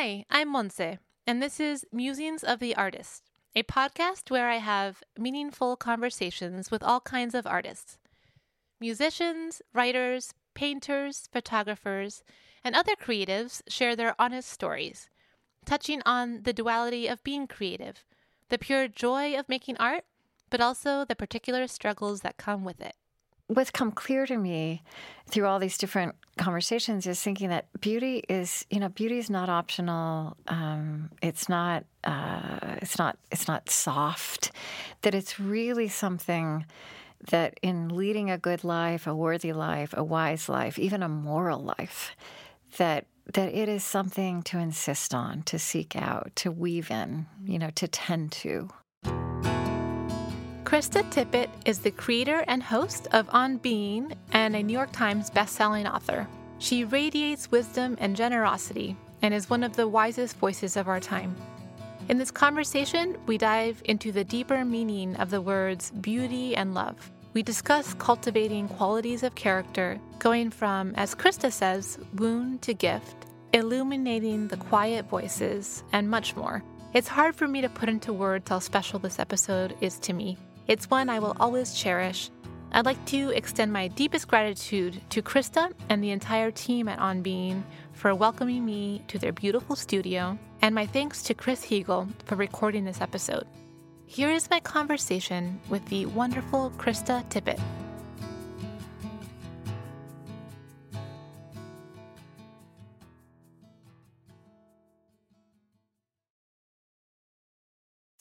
Hi, I'm Monse, and this is Musings of the Artist, a podcast where I have meaningful conversations with all kinds of artists. Musicians, writers, painters, photographers, and other creatives share their honest stories, touching on the duality of being creative, the pure joy of making art, but also the particular struggles that come with it what's come clear to me through all these different conversations is thinking that beauty is you know beauty is not optional. Um, it's not uh, it's not it's not soft. That it's really something that in leading a good life a worthy life a wise life even a moral life that that it is something to insist on to seek out to weave in you know to tend to Krista Tippett is the creator and host of On Being and a New York Times bestselling author. She radiates wisdom and generosity and is one of the wisest voices of our time. In this conversation, we dive into the deeper meaning of the words beauty and love. We discuss cultivating qualities of character, going from, as Krista says, wound to gift, illuminating the quiet voices, and much more. It's hard for me to put into words how special this episode is to me. It's one I will always cherish. I'd like to extend my deepest gratitude to Krista and the entire team at On Being for welcoming me to their beautiful studio, and my thanks to Chris Heagle for recording this episode. Here is my conversation with the wonderful Krista Tippett.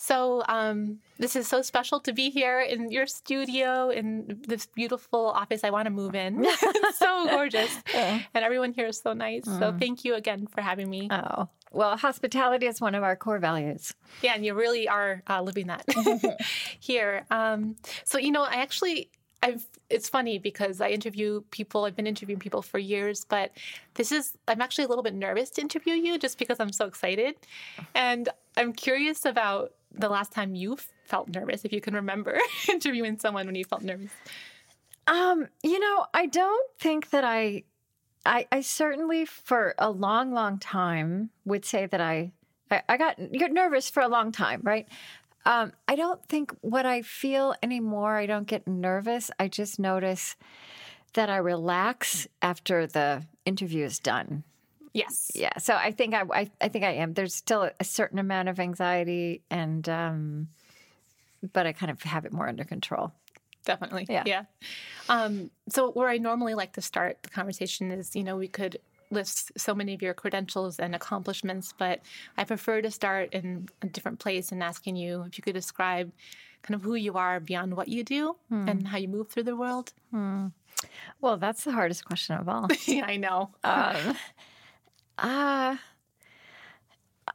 So um, this is so special to be here in your studio in this beautiful office. I want to move in. it's so gorgeous, and everyone here is so nice. Mm. So thank you again for having me. Oh well, hospitality is one of our core values. Yeah, and you really are uh, living that here. Um, so you know, I actually I've, it's funny because I interview people. I've been interviewing people for years, but this is I'm actually a little bit nervous to interview you just because I'm so excited, and I'm curious about the last time you felt nervous, if you can remember interviewing someone when you felt nervous? Um, you know, I don't think that I, I, I certainly for a long, long time would say that I, I, I got you're nervous for a long time, right? Um, I don't think what I feel anymore. I don't get nervous. I just notice that I relax after the interview is done. Yes. Yeah. So I think I, I, I think I am. There's still a certain amount of anxiety, and um, but I kind of have it more under control. Definitely. Yeah. Yeah. Um, so where I normally like to start the conversation is, you know, we could list so many of your credentials and accomplishments, but I prefer to start in a different place and asking you if you could describe kind of who you are beyond what you do hmm. and how you move through the world. Hmm. Well, that's the hardest question of all. yeah, I know. Um, uh,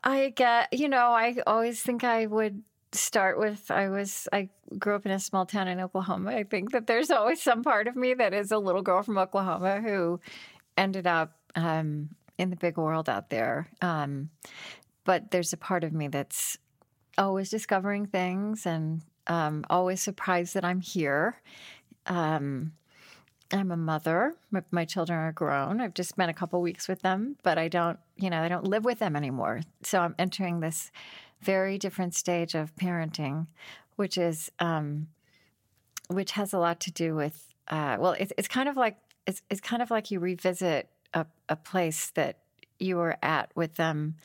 I get, you know, I always think I would start with I was I grew up in a small town in Oklahoma. I think that there's always some part of me that is a little girl from Oklahoma who ended up um, in the big world out there. Um, but there's a part of me that's always discovering things and um, always surprised that I'm here. Um, I'm a mother. My children are grown. I've just spent a couple weeks with them, but I don't, you know, I don't live with them anymore. So I'm entering this very different stage of parenting, which is, um, which has a lot to do with, uh, well, it's, it's kind of like it's, it's kind of like you revisit a, a place that you were at with them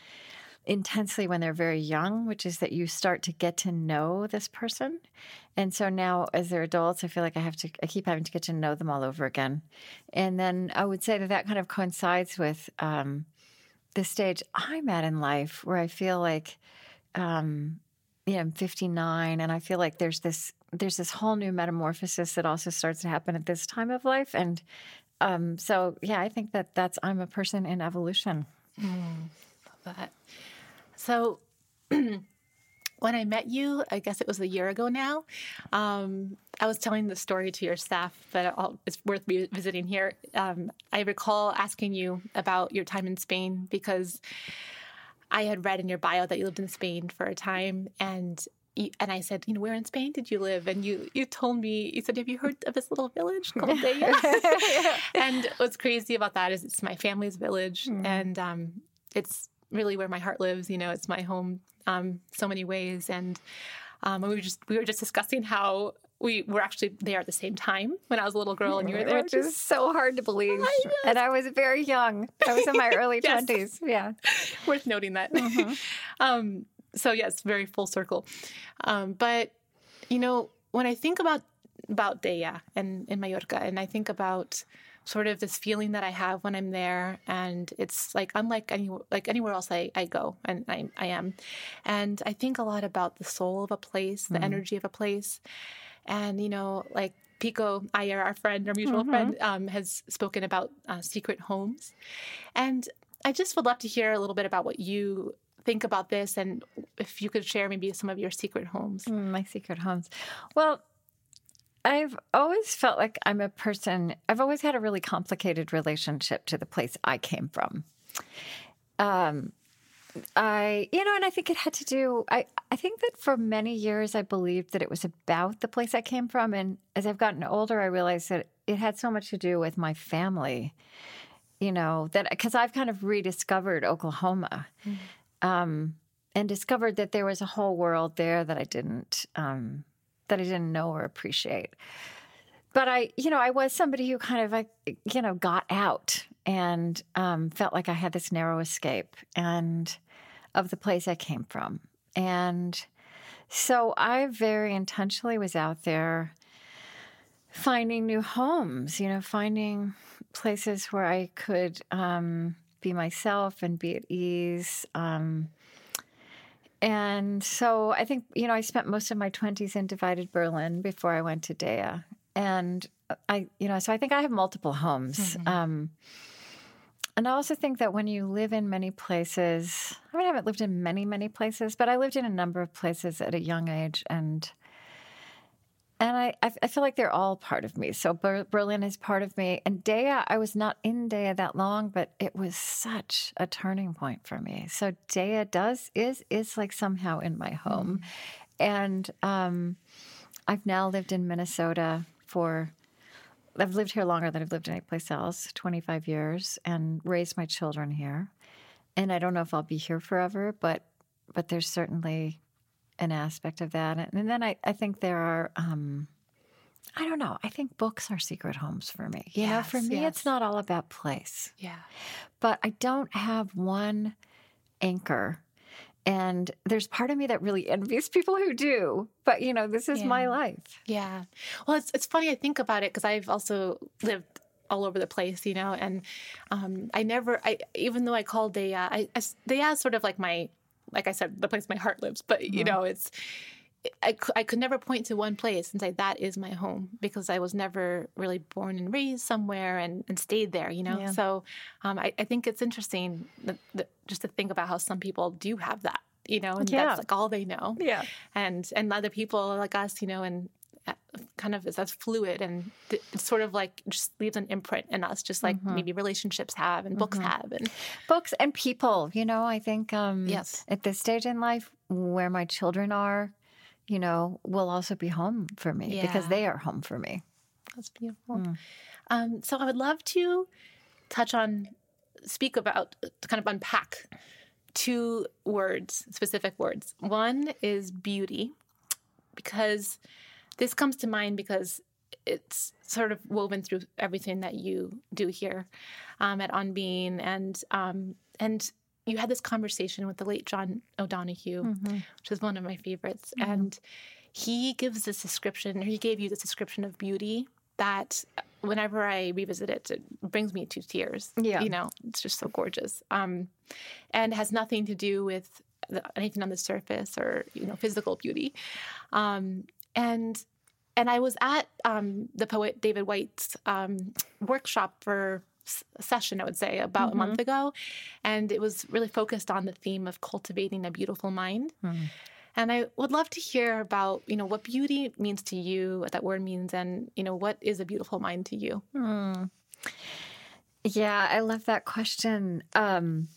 intensely when they're very young, which is that you start to get to know this person. And so now, as they're adults, I feel like I have to, I keep having to get to know them all over again. And then I would say that that kind of coincides with um, the stage I'm at in life where I feel like, um, you know, I'm 59 and I feel like there's this, there's this whole new metamorphosis that also starts to happen at this time of life. And um, so, yeah, I think that that's, I'm a person in evolution. Mm, love that. So, when I met you, I guess it was a year ago now, um, I was telling the story to your staff, but I'll, it's worth visiting here. Um, I recall asking you about your time in Spain because I had read in your bio that you lived in Spain for a time, and and I said, you know, where in Spain did you live? And you you told me, you said, have you heard of this little village called Deià? and what's crazy about that is it's my family's village, mm. and um, it's really where my heart lives. You know, it's my home, um, so many ways. And um, we were just we were just discussing how we were actually there at the same time when I was a little girl and you were there. Which is so hard to believe. And I was very young. I was in my early. 20s. Yeah. Worth noting that. Mhm. um, so yes, very full circle. Um, but you know, when I think about about Deià and in Mallorca, and I think about sort of this feeling that I have when I'm there, and it's like unlike any like anywhere else I, I go, and I, I am, and I think a lot about the soul of a place, the Mhm. energy of a place, and you know, like Pico Iyer, our friend, our mutual Mhm. friend, um, has spoken about uh, secret homes, and I just would love to hear a little bit about what you think about this, and if you could share maybe some of your secret homes. Mm, my secret homes. Well, I've always felt like I'm a person, I've always had a really complicated relationship to the place I came from. Um, I, you know, and I think it had to do, I, I think that for many years I believed that it was about the place I came from. And as I've gotten older, I realized that it had so much to do with my family, you know, that because I've kind of rediscovered Oklahoma um, and discovered that there was a whole world there that I didn't um, that I didn't know or appreciate. But I, you know, I was somebody who kind of, like, you know, got out and um, felt like I had this narrow escape and of the place I came from, and so I very intentionally was out there finding new homes. You know, finding places where I could um, be myself and be at ease. Um, and so I think, you know, I spent most of my 20s in divided Berlin before I went to Deià. And I, you know, so I think I have multiple homes. Um, and I also think that when you live in many places, I mean, I haven't lived in many, many places, but I lived in a number of places at a young age. And and I, I I feel like they're all part of me. So Ber- Berlin is part of me. And Deià, I was not in Deià that long, but it was such a turning point for me. So Deià does is is like somehow in my home, and um, I've now lived in Minnesota for. I've lived here longer than I've lived anyplace else, 25 years, and raised my children here. And I don't know if I'll be here forever, but but there's certainly an aspect of that. And, then I, I think there are, um, I don't know, I think books are secret homes for me. You know, for me, yes. it's not all about place, Yeah. but I don't have one anchor. And there's part of me that really envies people who do. But, you know, this is my life. Yeah. Well, it's it's funny I think about it because I've also lived all over the place, you know, and um, I never, I even though I called Deià, I, I Deià is sort of like my, like I said, the place my heart lives. But you Mhm. know, it's I, I could never point to one place and say that is my home because I was never really born and raised somewhere and, and stayed there, you know. Yeah. So um, I, I think it's interesting that, that just to think about how some people do have that, you know, and Yeah. that's like all they know Yeah. and and other people like us, you know, and kind of is as fluid and th- it's sort of like just leaves an imprint in us, just like Mhm. maybe relationships have and books Mhm. have, and Books and people, you know, I think um, yes, at this stage in life where my children are, you know, will also be home for me because they are home for me. that's beautiful. Mm. Um, so I would love to touch on, speak about, to kind of unpack two words, specific words. One is beauty, because this comes to mind because it's sort of woven through everything that you do here um, at On Being, and um, and you had this conversation with the late John O'Donohue, which is one of my favorites, Mhm. and he gives this description, or he gave you this description of beauty that whenever I revisit it, it brings me to tears. Yeah. you know, it's just so gorgeous, um, and has nothing to do with the, anything on the surface or you know physical beauty, um, and and I was at um, the poet David Whyte's um, workshop for a session, I would say, about a Mhm. month ago, and it was really focused on the theme of cultivating a beautiful mind. Mm. And I would love to hear about, you know, what beauty means to you, what that word means, and you know, what is a beautiful mind to you? Hmm. Yeah, I love that question. Um,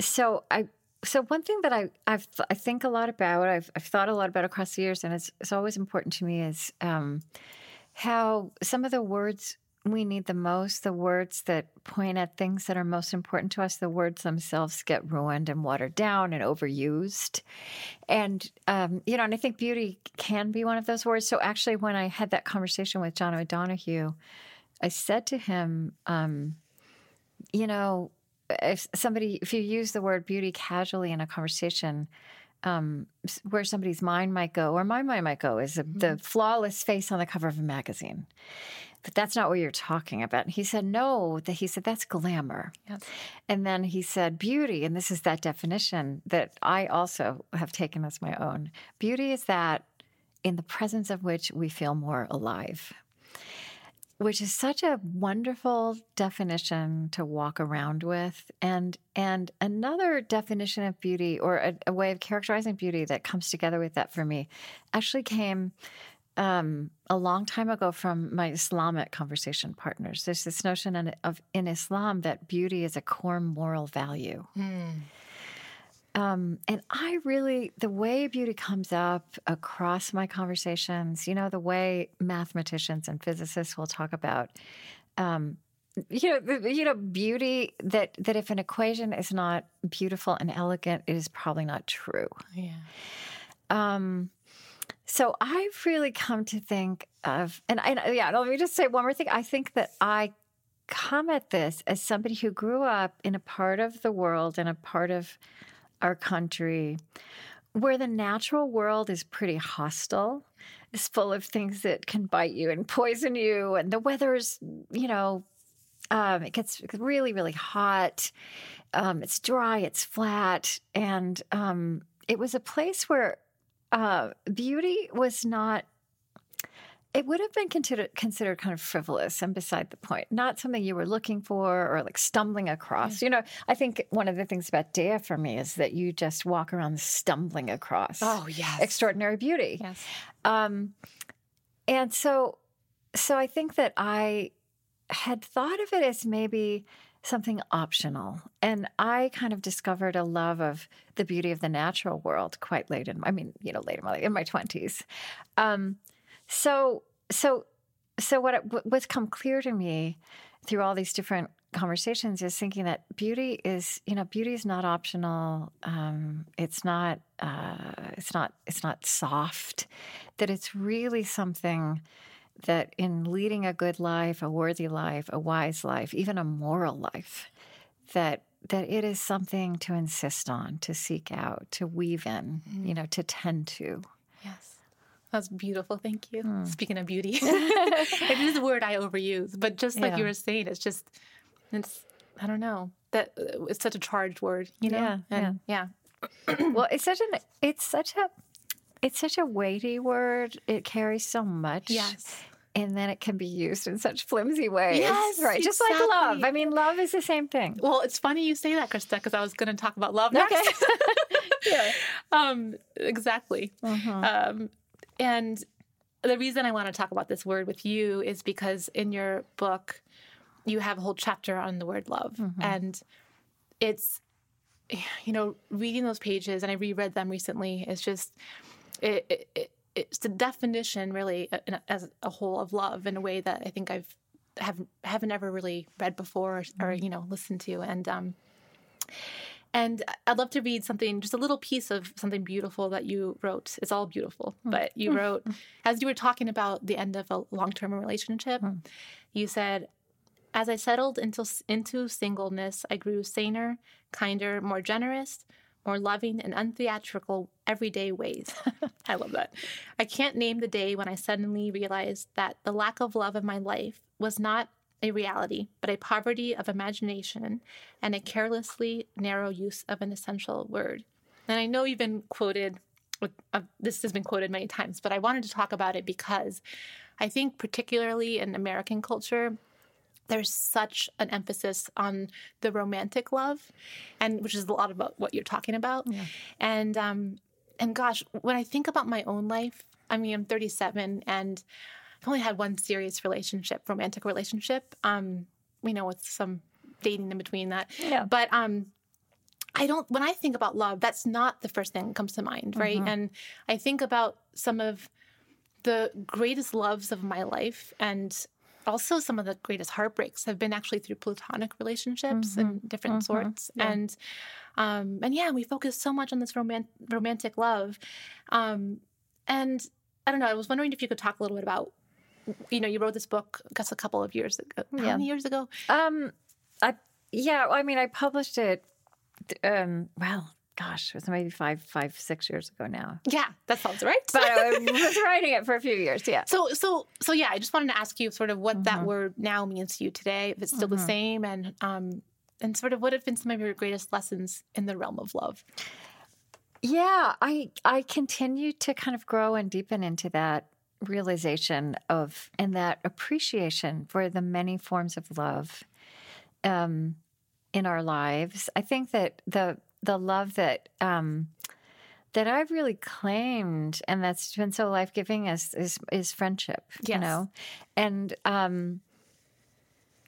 so I so one thing that I I've I think a lot about I've I've thought a lot about across the years, and it's it's always important to me is um, how some of the words we need the most, the words that point at things that are most important to us, the words themselves get ruined and watered down and overused. And, um, you know, and I think beauty can be one of those words. So actually, when I had that conversation with John O'Donohue, I said to him, um, you know, if somebody, if you use the word beauty casually in a conversation, um, where somebody's mind might go, or my mind might go, is mm-hmm. the flawless face on the cover of a magazine. But that's not what you're talking about. And he said, no, that he said, that's glamour. Yes. And then he said, beauty, and this is that definition that I also have taken as my own. Beauty is that in the presence of which we feel more alive which is such a wonderful definition to walk around with and and another definition of beauty or a, a way of characterizing beauty that comes together with that for me actually came um, a long time ago from my Islamic conversation partners. There's this notion of in Islam that beauty is a core moral value. Mm. Um, and I really, the way beauty comes up across my conversations, you know, the way mathematicians and physicists will talk about, um, you know, you know, beauty that that if an equation is not beautiful and elegant, it is probably not true. Yeah. Um, so I've really come to think of, and I, yeah, let me just say one more thing. I think that I come at this as somebody who grew up in a part of the world and a part of our country where the natural world is pretty hostile, is full of things that can bite you and poison you, and the weather's, you know, um, it gets really, really hot. Um, it's dry, it's flat, and um, it was a place where uh, beauty was not it would have been considered considered kind of frivolous and beside the point, not something you were looking for or like stumbling across. Yeah. You know, I think one of the things about Deià for me is that you just walk around stumbling across. Oh yes, extraordinary beauty. Yes, um, and so, so I think that I had thought of it as maybe something optional. And I kind of discovered a love of the beauty of the natural world quite late in, I mean, you know, late in my, in my 20s. Um, so, so, so what what's come clear to me through all these different conversations is thinking that beauty is, you know, beauty is not optional. Um, it's not, uh, it's not, it's not soft. That it's really something that in leading a good life, a worthy life, a wise life, even a moral life, that that it is something to insist on, to seek out, to weave in, mm. you know, to tend to. Yes. That's beautiful. Thank you. Mm. Speaking of beauty, it is a word I overuse, but just like yeah. you were saying, it's just, it's, I don't know, that uh, it's such a charged word, you know? Yeah. And, yeah. yeah. well, it's such an, it's such a, it's such a weighty word. It carries so much. Yes. And then it can be used in such flimsy ways. Yes, right. Just like love. I mean, love is the same thing. Well, it's funny you say that, Krista, because I was going to talk about love next. Okay. yeah. Um, exactly. Mm-hmm. Um, and the reason I want to talk about this word with you is because in your book, you have a whole chapter on the word love. Mm-hmm. And it's, you know, reading those pages, and I reread them recently, it's just, it, it, it, it's the definition really uh, as a whole of love in a way that I think I've have haven't ever really read before or, or mm-hmm. you know listened to and um and I'd love to read something, just a little piece of something beautiful that you wrote. It's all beautiful, mm. but you mm. wrote, as you were talking about the end of a long term relationship, mm. you said, As I settled into, into singleness, I grew saner, kinder, more generous, more loving, and untheatrical everyday ways. I love that. I can't name the day when I suddenly realized that the lack of love in my life was not a reality, but a poverty of imagination and a carelessly narrow use of an essential word. And I know you've been quoted, uh, this has been quoted many times, but I wanted to talk about it because I think, particularly in American culture, there's such an emphasis on the romantic love, and which is a lot about what you're talking about. Yeah. And um, and gosh, when I think about my own life, I mean, I'm 37, and I've only had one serious relationship, romantic relationship. Um, we know with some dating in between that. Yeah. But um, I don't. When I think about love, that's not the first thing that comes to mind, right? Mm-hmm. And I think about some of the greatest loves of my life, and also some of the greatest heartbreaks have been actually through platonic relationships mm-hmm. and different mm-hmm. sorts. Yeah. And um, and yeah, we focus so much on this roman- romantic love. Um, and I don't know. I was wondering if you could talk a little bit about, you know, you wrote this book, I guess, a couple of years ago. How yeah. many years ago? Um, I yeah. I mean, I published it. Um, well, gosh, it was maybe five, five, six years ago now. Yeah, that sounds right. but I was writing it for a few years. Yeah. So, so, so, yeah. I just wanted to ask you sort of what mm-hmm. that word now means to you today. If it's still mm-hmm. the same, and um, and sort of what have been some of your greatest lessons in the realm of love. Yeah, I I continue to kind of grow and deepen into that realization of and that appreciation for the many forms of love um, in our lives. I think that the the love that um, that I've really claimed and that's been so life giving is, is is friendship. Yes. You know, and um,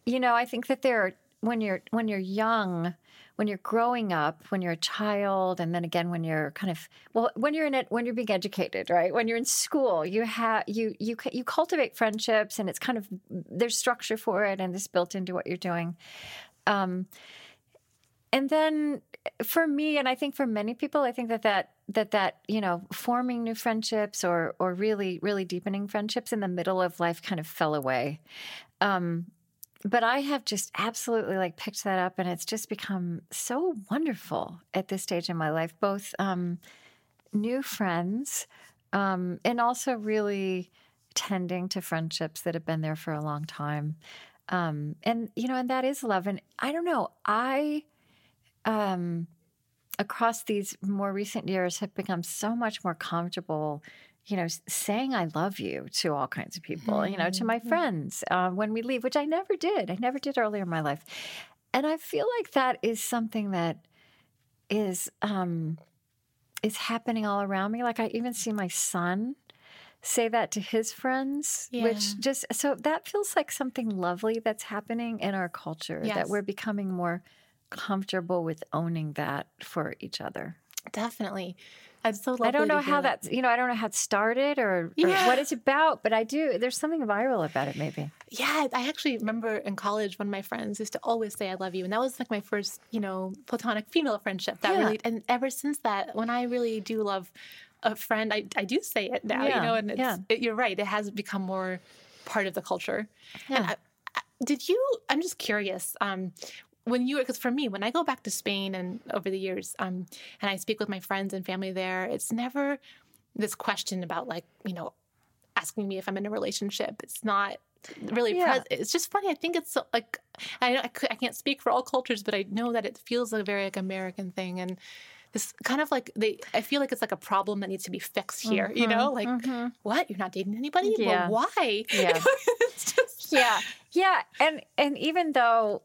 you know, I think that there are when you're when you're young when you're growing up, when you're a child, and then again when you're kind of well, when you're in it, when you're being educated, right? When you're in school, you have you you you cultivate friendships, and it's kind of there's structure for it, and it's built into what you're doing. Um, and then for me, and I think for many people, I think that that that that you know forming new friendships or or really really deepening friendships in the middle of life kind of fell away. Um, but I have just absolutely like picked that up, and it's just become so wonderful at this stage in my life. Both um, new friends, um, and also really tending to friendships that have been there for a long time. Um, and you know, and that is love. And I don't know, I um, across these more recent years have become so much more comfortable you know, saying I love you to all kinds of people, mm-hmm. you know, to my mm-hmm. friends uh, when we leave, which I never did. I never did earlier in my life. And I feel like that is something that is um, is happening all around me. Like I even see my son say that to his friends, yeah. which just so that feels like something lovely that's happening in our culture yes. that we're becoming more comfortable with owning that for each other. Definitely. It's so I don't know how that. that's, you know, I don't know how it started or, or yeah. what it's about, but I do. There's something viral about it, maybe. Yeah. I actually remember in college, one of my friends used to always say, I love you. And that was like my first, you know, platonic female friendship that yeah. really, and ever since that, when I really do love a friend, I, I do say it now, yeah. you know, and it's, yeah. it, you're right. It has become more part of the culture. And I, did you i'm just curious um, when you because for me when i go back to spain and over the years um, and i speak with my friends and family there it's never this question about like you know asking me if i'm in a relationship. It's not really yeah. pres- it's just funny. I think it's so, like i I, I can't speak for all cultures but i know that it feels like a very like american thing. And this kind of like they i feel like it's like a problem that needs to be fixed here mm-hmm, you know? Like mm-hmm. what? You're not dating anybody? Yeah. well why? Yeah. Just... yeah. Yeah. And and even though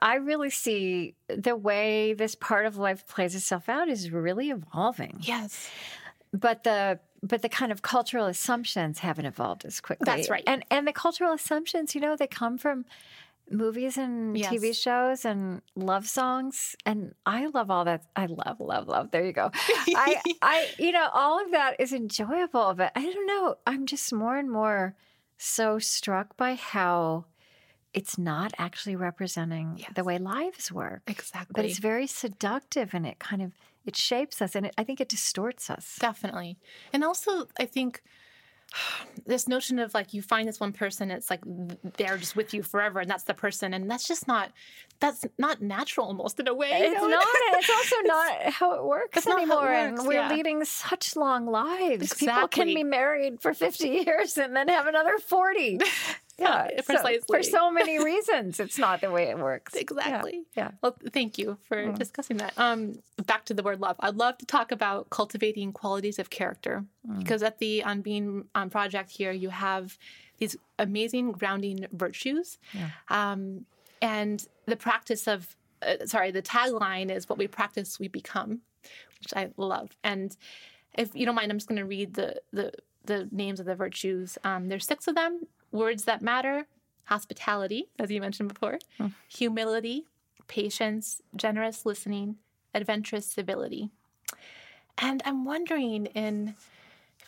I really see the way this part of life plays itself out is really evolving. Yes. But the but the kind of cultural assumptions haven't evolved as quickly. That's right. And and the cultural assumptions, you know, they come from movies and yes. TV shows and love songs and I love all that I love love love there you go. I I you know all of that is enjoyable but I don't know I'm just more and more so struck by how it's not actually representing yes. the way lives work. Exactly. But it's very seductive and it kind of it shapes us and it, I think it distorts us. Definitely. And also I think this notion of like you find this one person it's like they're just with you forever and that's the person and that's just not that's not natural almost in a way it's know? not it's also not how it works anymore it works, and we're yeah. leading such long lives exactly. people can be married for 50 years and then have another 40 yeah, precisely. So, for so many reasons, it's not the way it works. Exactly. Yeah. yeah. Well, thank you for mm. discussing that. Um, back to the word love. I'd love to talk about cultivating qualities of character mm. because at the On Being um, project here, you have these amazing grounding virtues, yeah. um, and the practice of. Uh, sorry, the tagline is "What we practice, we become," which I love. And if you don't mind, I'm just going to read the the the names of the virtues. Um, there's six of them, words that matter hospitality, as you mentioned before, hmm. humility, patience, generous listening, adventurous civility. And I'm wondering, in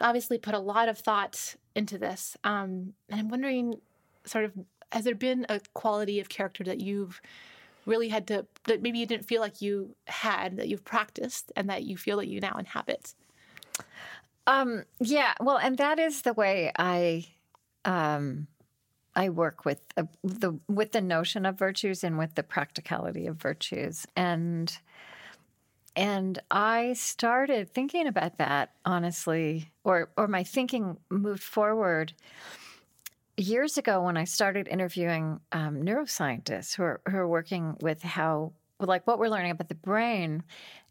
obviously put a lot of thought into this, um, and I'm wondering, sort of, has there been a quality of character that you've really had to that maybe you didn't feel like you had that you've practiced and that you feel that you now inhabit? Um, yeah, well, and that is the way I um, I work with uh, the with the notion of virtues and with the practicality of virtues, and and I started thinking about that honestly, or or my thinking moved forward years ago when I started interviewing um, neuroscientists who are, who are working with how like what we're learning about the brain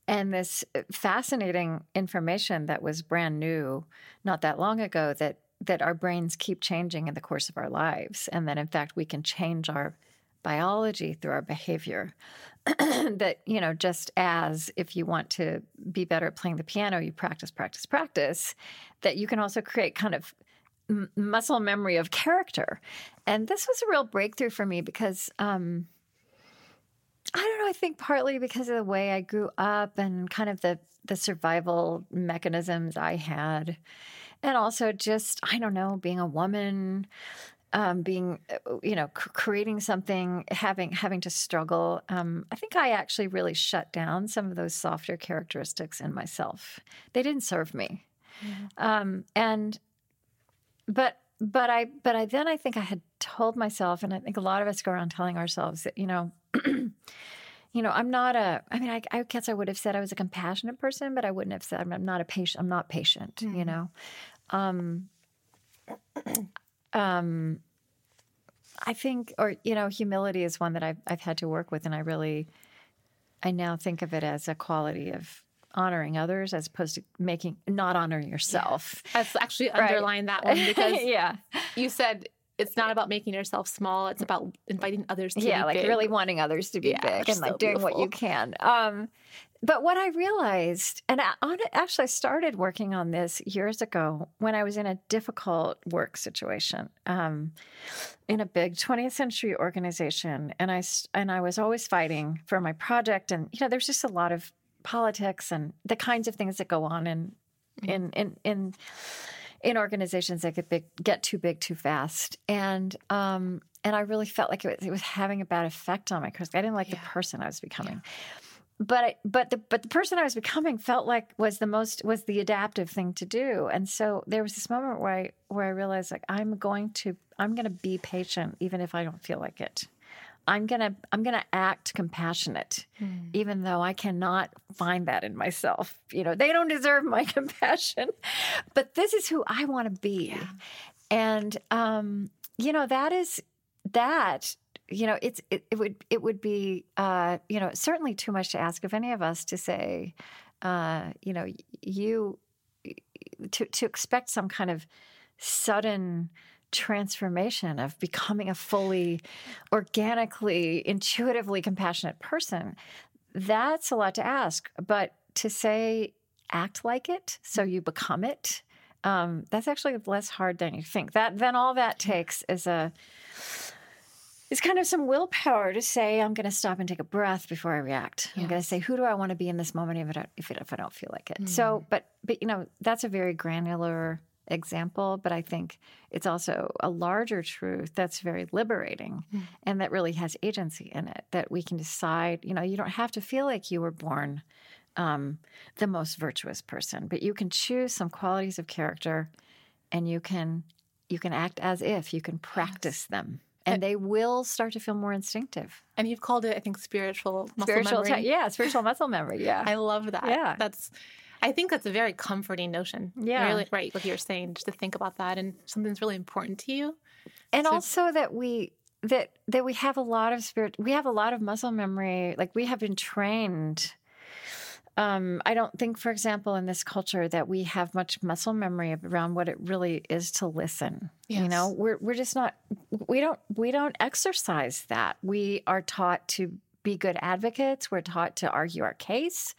and this uh, fascinating information that was brand new not that long ago that that our brains keep changing in the course of our lives and that in fact we can change our biology through our behavior that you know just as if you want to be better at playing the piano you practice practice practice that you can also create kind of m- muscle memory of character and this was a real breakthrough for me because um, I don't know. I think partly because of the way I grew up and kind of the the survival mechanisms I had, and also just I don't know, being a woman, um, being uh, you know c- creating something, having having to struggle. Um, I think I actually really shut down some of those softer characteristics in myself. They didn't serve me, um, and but but I but I then I think I had told myself, and I think a lot of us go around telling ourselves that you know you know, I'm not a, I mean, I, I, guess I would have said I was a compassionate person, but I wouldn't have said I'm not a patient. I'm not patient, mm-hmm. you know. Um, um, I think, or, you know, humility is one that I've, I've had to work with. And I really, I now think of it as a quality of honoring others as opposed to making, not honoring yourself. I've actually right. underlined that one because yeah. you said it's not about making yourself small. It's about inviting others to yeah, like big. really wanting others to be yeah, big and like doing beautiful. what you can. Um, but what I realized, and I, actually I started working on this years ago when I was in a difficult work situation um, in a big 20th century organization, and I and I was always fighting for my project, and you know, there's just a lot of politics and the kinds of things that go on in mm-hmm. in in in in organizations that could big, get too big too fast, and um, and I really felt like it was, it was having a bad effect on my career. I didn't like yeah. the person I was becoming. Yeah. But but the but the person I was becoming felt like was the most was the adaptive thing to do, and so there was this moment where I where I realized like I'm going to I'm going to be patient even if I don't feel like it. I'm gonna I'm gonna act compassionate, mm. even though I cannot find that in myself. You know, they don't deserve my compassion, but this is who I want to be, yeah. and um, you know that is that. You know, it's it, it would it would be uh, you know certainly too much to ask of any of us to say, uh, you know, you to to expect some kind of sudden transformation of becoming a fully organically, intuitively compassionate person, that's a lot to ask. But to say, act like it so you become it, um, that's actually less hard than you think. That then all that takes is a is kind of some willpower to say, I'm going to stop and take a breath before I react. Yes. I'm going to say, who do I want to be in this moment if, if, it, if I don't feel like it? Mm. So, but, but, you know, that's a very granular example, but I think it's also a larger truth that's very liberating mm. and that really has agency in it. That we can decide, you know, you don't have to feel like you were born um, the most virtuous person, but you can choose some qualities of character and you can you can act as if you can practice yes. them and they will start to feel more instinctive. And you've called it, I think, spiritual muscle spiritual memory. T- yeah, spiritual muscle memory. Yeah, I love that. Yeah, that's I think that's a very comforting notion. Yeah. Really, right. What you're saying, just to think about that and something's really important to you. And so, also that we, that, that we have a lot of spirit, we have a lot of muscle memory. Like we have been trained. Um, I don't think, for example, in this culture that we have much muscle memory around what it really is to listen. Yes. You know, we're we're just not we don't we don't exercise that. We are taught to be good advocates. We're taught to argue our case.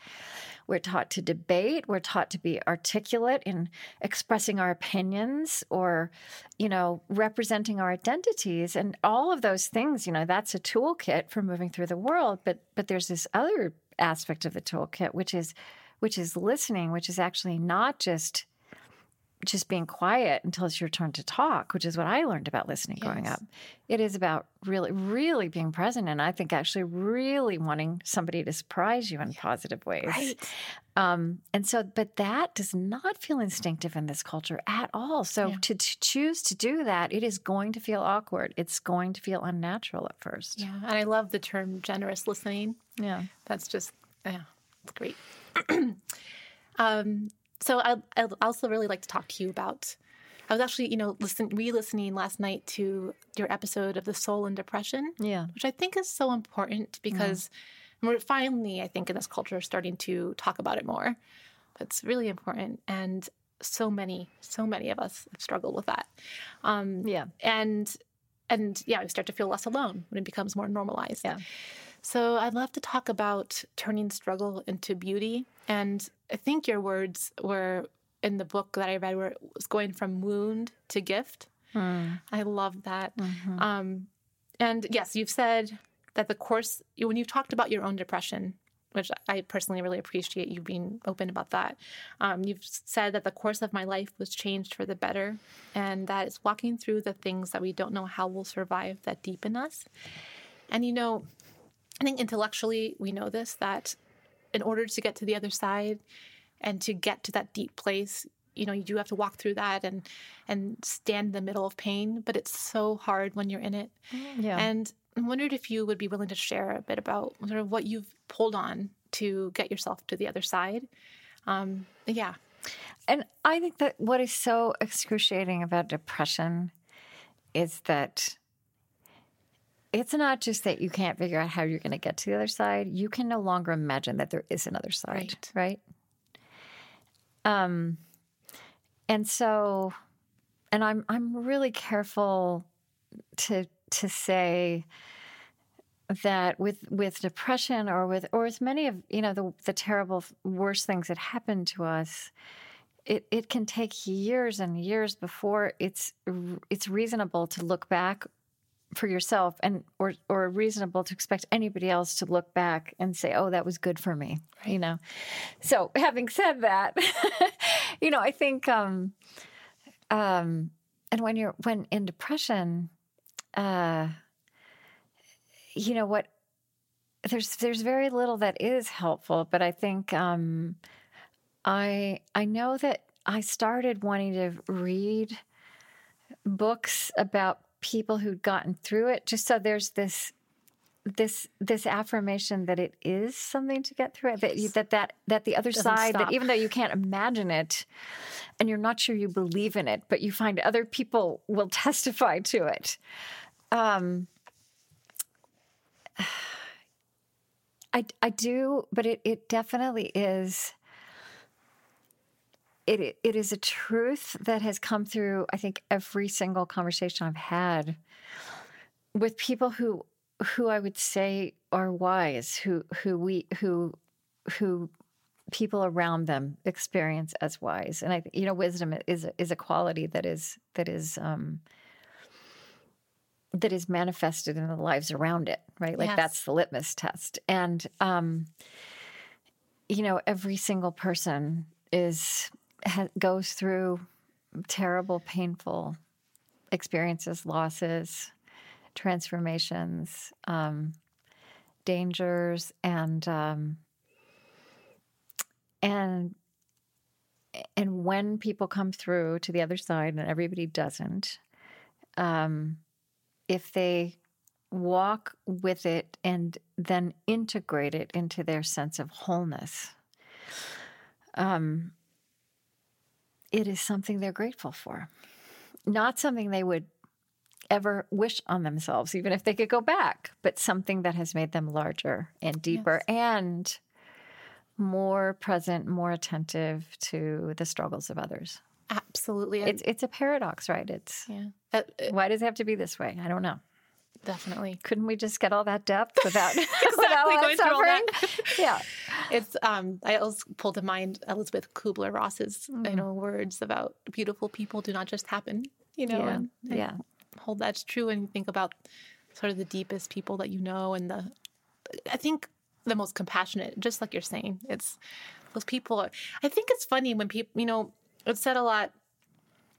We're taught to debate. We're taught to be articulate in expressing our opinions or, you know, representing our identities. And all of those things, you know, that's a toolkit for moving through the world. But but there's this other aspect of the toolkit, which is which is listening, which is actually not just just being quiet until it's your turn to talk, which is what I learned about listening growing up. It is about really, really being present. And I think actually really wanting somebody to surprise you in positive ways. Right. Um, and so, but that does not feel instinctive in this culture at all. So Yeah. to, to choose to do that, it is going to feel awkward. It's going to feel unnatural at first. Yeah. And I love the term generous listening. Yeah. That's just, yeah, it's great. um, so I, I'd also really like to talk to you about. I was actually, you know, listen, re-listening last night to your episode of the soul and depression, Yeah. which I think is so important because we're finally, I think, in this culture, starting to talk about it more. It's really important, and so many, so many of us have struggled with that. Um, Yeah. and and yeah, we start to feel less alone when it becomes more normalized. Yeah. So I'd love to talk about turning struggle into beauty. And I think your words were in the book that I read where it was going from wound to gift. Mm. I love that. Mhm. Um, and yes, you've said that the course, when you've talked about your own depression, which I personally really appreciate you being open about that, um, you've said that the course of my life was changed for the better, and that it's walking through the things that we don't know how we'll survive that deepen us. And you know, I think intellectually we know this that in order to get to the other side and to get to that deep place, you know, you do have to walk through that and and stand in the middle of pain, but it's so hard when you're in it. Yeah. And I wondered if you would be willing to share a bit about sort of what you've pulled on to get yourself to the other side. Um, yeah. And I think that what is so excruciating about depression is that it's not just that you can't figure out how you're going to get to the other side. You can no longer imagine that there is another side, right? Um, and so, and I'm I'm really careful to to say that with with depression or with or with many of you know the the terrible worst things that happen to us it it can take years and years before it's it's reasonable to look back for yourself and or or reasonable to expect anybody else to look back and say oh that was good for me you know? So having said that you know i think um um and when you're when in depression uh you know what there's there's very little that is helpful but i think um i i know that i started wanting to read books about people who'd gotten through it just so there's this this this affirmation that it is something to get through it that you, that that that the other Doesn't side stop. that even though you can't imagine it and you're not sure you believe in it but you find other people will testify to it um I, I do, but it, it definitely is. It, it is a truth that has come through, I think, every single conversation I've had with people who who I would say are wise, who who we who who people around them experience as wise. And I you know, wisdom is is a quality that is that is um, that is manifested in the lives around it, right? Like Yes. that's the litmus test. And um, you know, every single person is ha- goes through terrible, painful experiences, losses, transformations, um, dangers, and um, and and when people come through to the other side, and everybody doesn't, um, if they walk with it and then integrate it into their sense of wholeness, um, it is something they're grateful for, not something they would ever wish on themselves, even if they could go back, but something that has made them larger and deeper and more present, more attentive to the struggles of others. Absolutely. It's it's a paradox, right? It's yeah. Uh, uh, why does it have to be this way? I don't know. Definitely. Couldn't we just get all that depth without, without all that going through all suffering? that. yeah. It's um I also pulled to mind Elisabeth Kübler-Ross's Mm. you know words about beautiful people do not just happen, you know, Yeah. and Yeah. hold that's true and you think about sort of the deepest people that you know and the I think the most compassionate, just like you're saying. It's those people are, I think it's funny when people you know, it's said a lot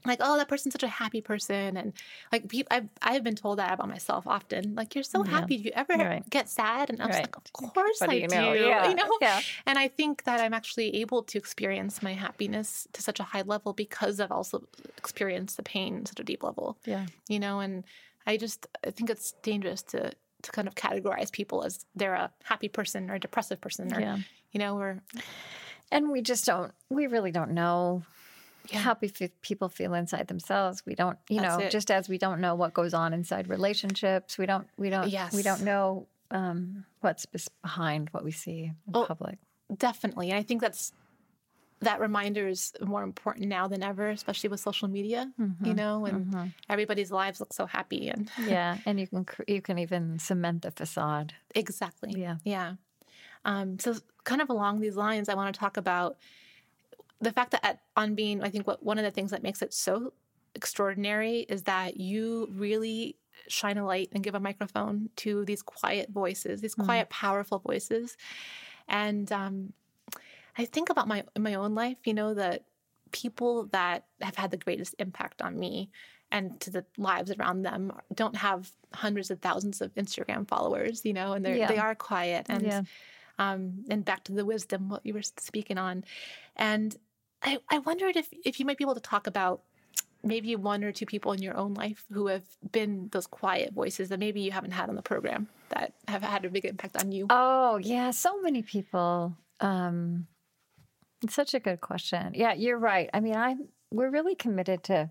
like oh that person's such a happy person and like I've, I've been told that about myself often like you're so Yeah. happy do you ever Right. get sad and i was Right. like of course i do you do know? Yeah. you know Yeah. and i think that i'm actually able to experience my happiness to such a high level because i've also experienced the pain at such a deep level Yeah. you know and i just i think it's dangerous to to kind of categorize people as they're a happy person or a depressive person or Yeah. you know or And we just don't, we really don't know Yeah. how people feel inside themselves. We don't, you That's know, it. just as we don't know what goes on inside relationships, we don't, we don't, we don't know um, what's behind what we see in public. Definitely. And I think that's that reminder is more important now than ever, especially with social media, you know, and everybody's lives look so happy and Yeah, and you can cr- you can even cement the facade. exactly. Yeah. Yeah. Um, so kind of along these lines, I want to talk about the fact that at, on being, I think what one of the things that makes it so extraordinary is that you really shine a light and give a microphone to these quiet voices, these quiet, powerful voices. And um, I think about my in my own life, you know, that people that have had the greatest impact on me and to the lives around them don't have hundreds of thousands of Instagram followers, you know, and they Yeah. they are quiet and Yeah. um, and back to the wisdom what you were speaking on, and I, I wondered if if you might be able to talk about maybe one or two people in your own life who have been those quiet voices that maybe you haven't had on the program that have had a big impact on you. Oh yeah, so many people. Um, it's such a good question. Yeah, you're right. I mean, I we're really committed to.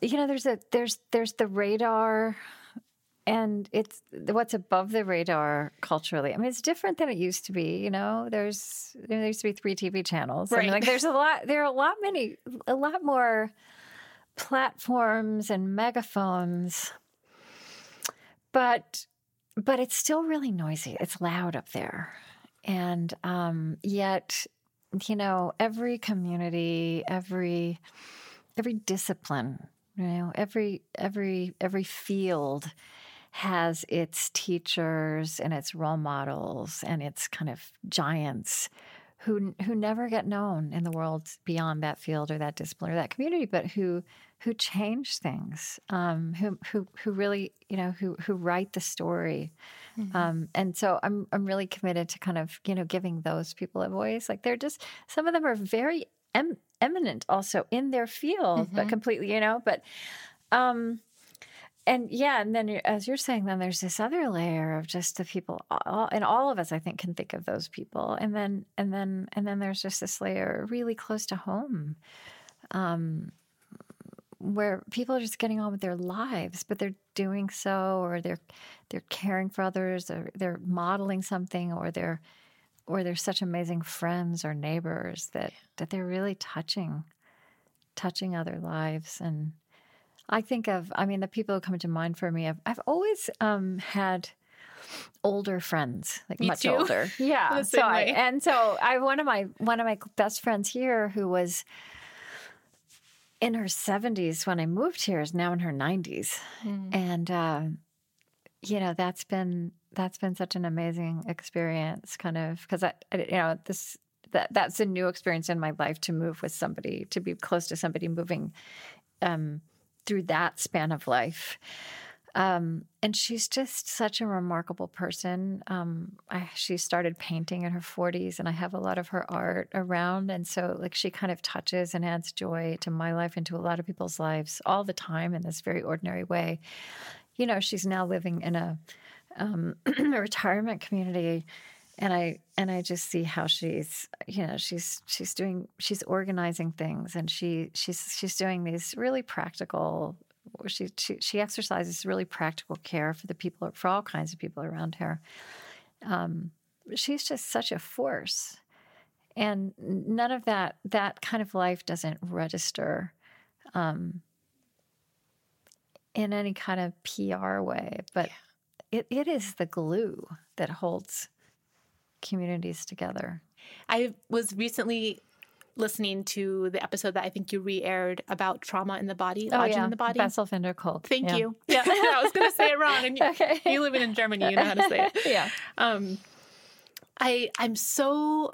You know, there's a there's there's the radar, and it's what's above the radar culturally. I mean, it's different than it used to be. You know, there's there used to be three TV channels. I mean, Right. like there's a lot. There are a lot many a lot more platforms and megaphones, but but it's still really noisy. It's loud up there. And um, yet, you know, every community, every every discipline, you know, every every every field has its teachers and its role models and its kind of giants who who never get known in the world beyond that field or that discipline or that community, but who who change things, um, who who who really you know who who write the story, um, and so I'm I'm really committed to kind of you know giving those people a voice. Like they're just some of them are very em- eminent also in their field, but completely you know, but. Um, and yeah, and then as you're saying, then there's this other layer of just the people, all, and all of us, I think, can think of those people. And then, and then, and then there's just this layer really close to home, um, where people are just getting on with their lives, but they're doing so, or they're they're caring for others, or they're modeling something, or they're or they're such amazing friends or neighbors that that they're really touching, touching other lives and. I think of, I mean, the people who come to mind for me, I've, I've always um, had older friends, like Me much too. older. Yeah. So I, and so I, one of my, one of my best friends here who was in her 70s when I moved here is now in her 90s. And, uh, you know, that's been, that's been such an amazing experience kind of, cause I, I- you know, this, that, that's a new experience in my life to move with somebody, to be close to somebody moving, um, through that span of life. Um, and she's just such a remarkable person. Um, I, she started painting in her 40s, and I have a lot of her art around. And so, like, she kind of touches and adds joy to my life and to a lot of people's lives all the time in this very ordinary way. You know, she's now living in a, um, a retirement community and I and I just see how she's you know she's she's doing she's organizing things and she she's she's doing these really practical she she she exercises really practical care for the people for all kinds of people around her. Um, she's just such a force, and none of that that kind of life doesn't register. Um, in any kind of PR way, but it, it is the glue that holds communities together. I was recently listening to the episode that I think you re-aired about trauma in the body, lodging in the body. Bessel van der Kolk. Thank Yeah. you. Yeah, I was going to say it wrong, and you, Okay. you live in Germany, you know how to say it. yeah. Um, I I'm so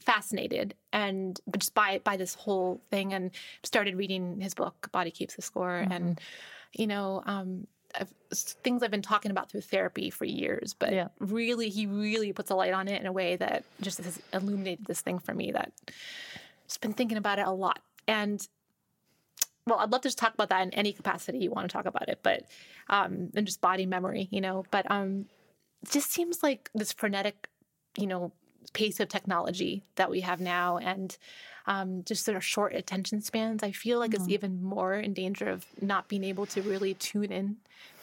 fascinated and just by by this whole thing and started reading his book body keeps the score mm-hmm. and you know um I've, things I've been talking about through therapy for years, but yeah. really, he really puts a light on it in a way that just has illuminated this thing for me that just been thinking about it a lot. And well, I'd love to just talk about that in any capacity you want to talk about it, but um, and just body memory, you know. But um, it just seems like this frenetic, you know, pace of technology that we have now, and um, just sort of short attention spans. I feel like mm-hmm. it's even more in danger of not being able to really tune in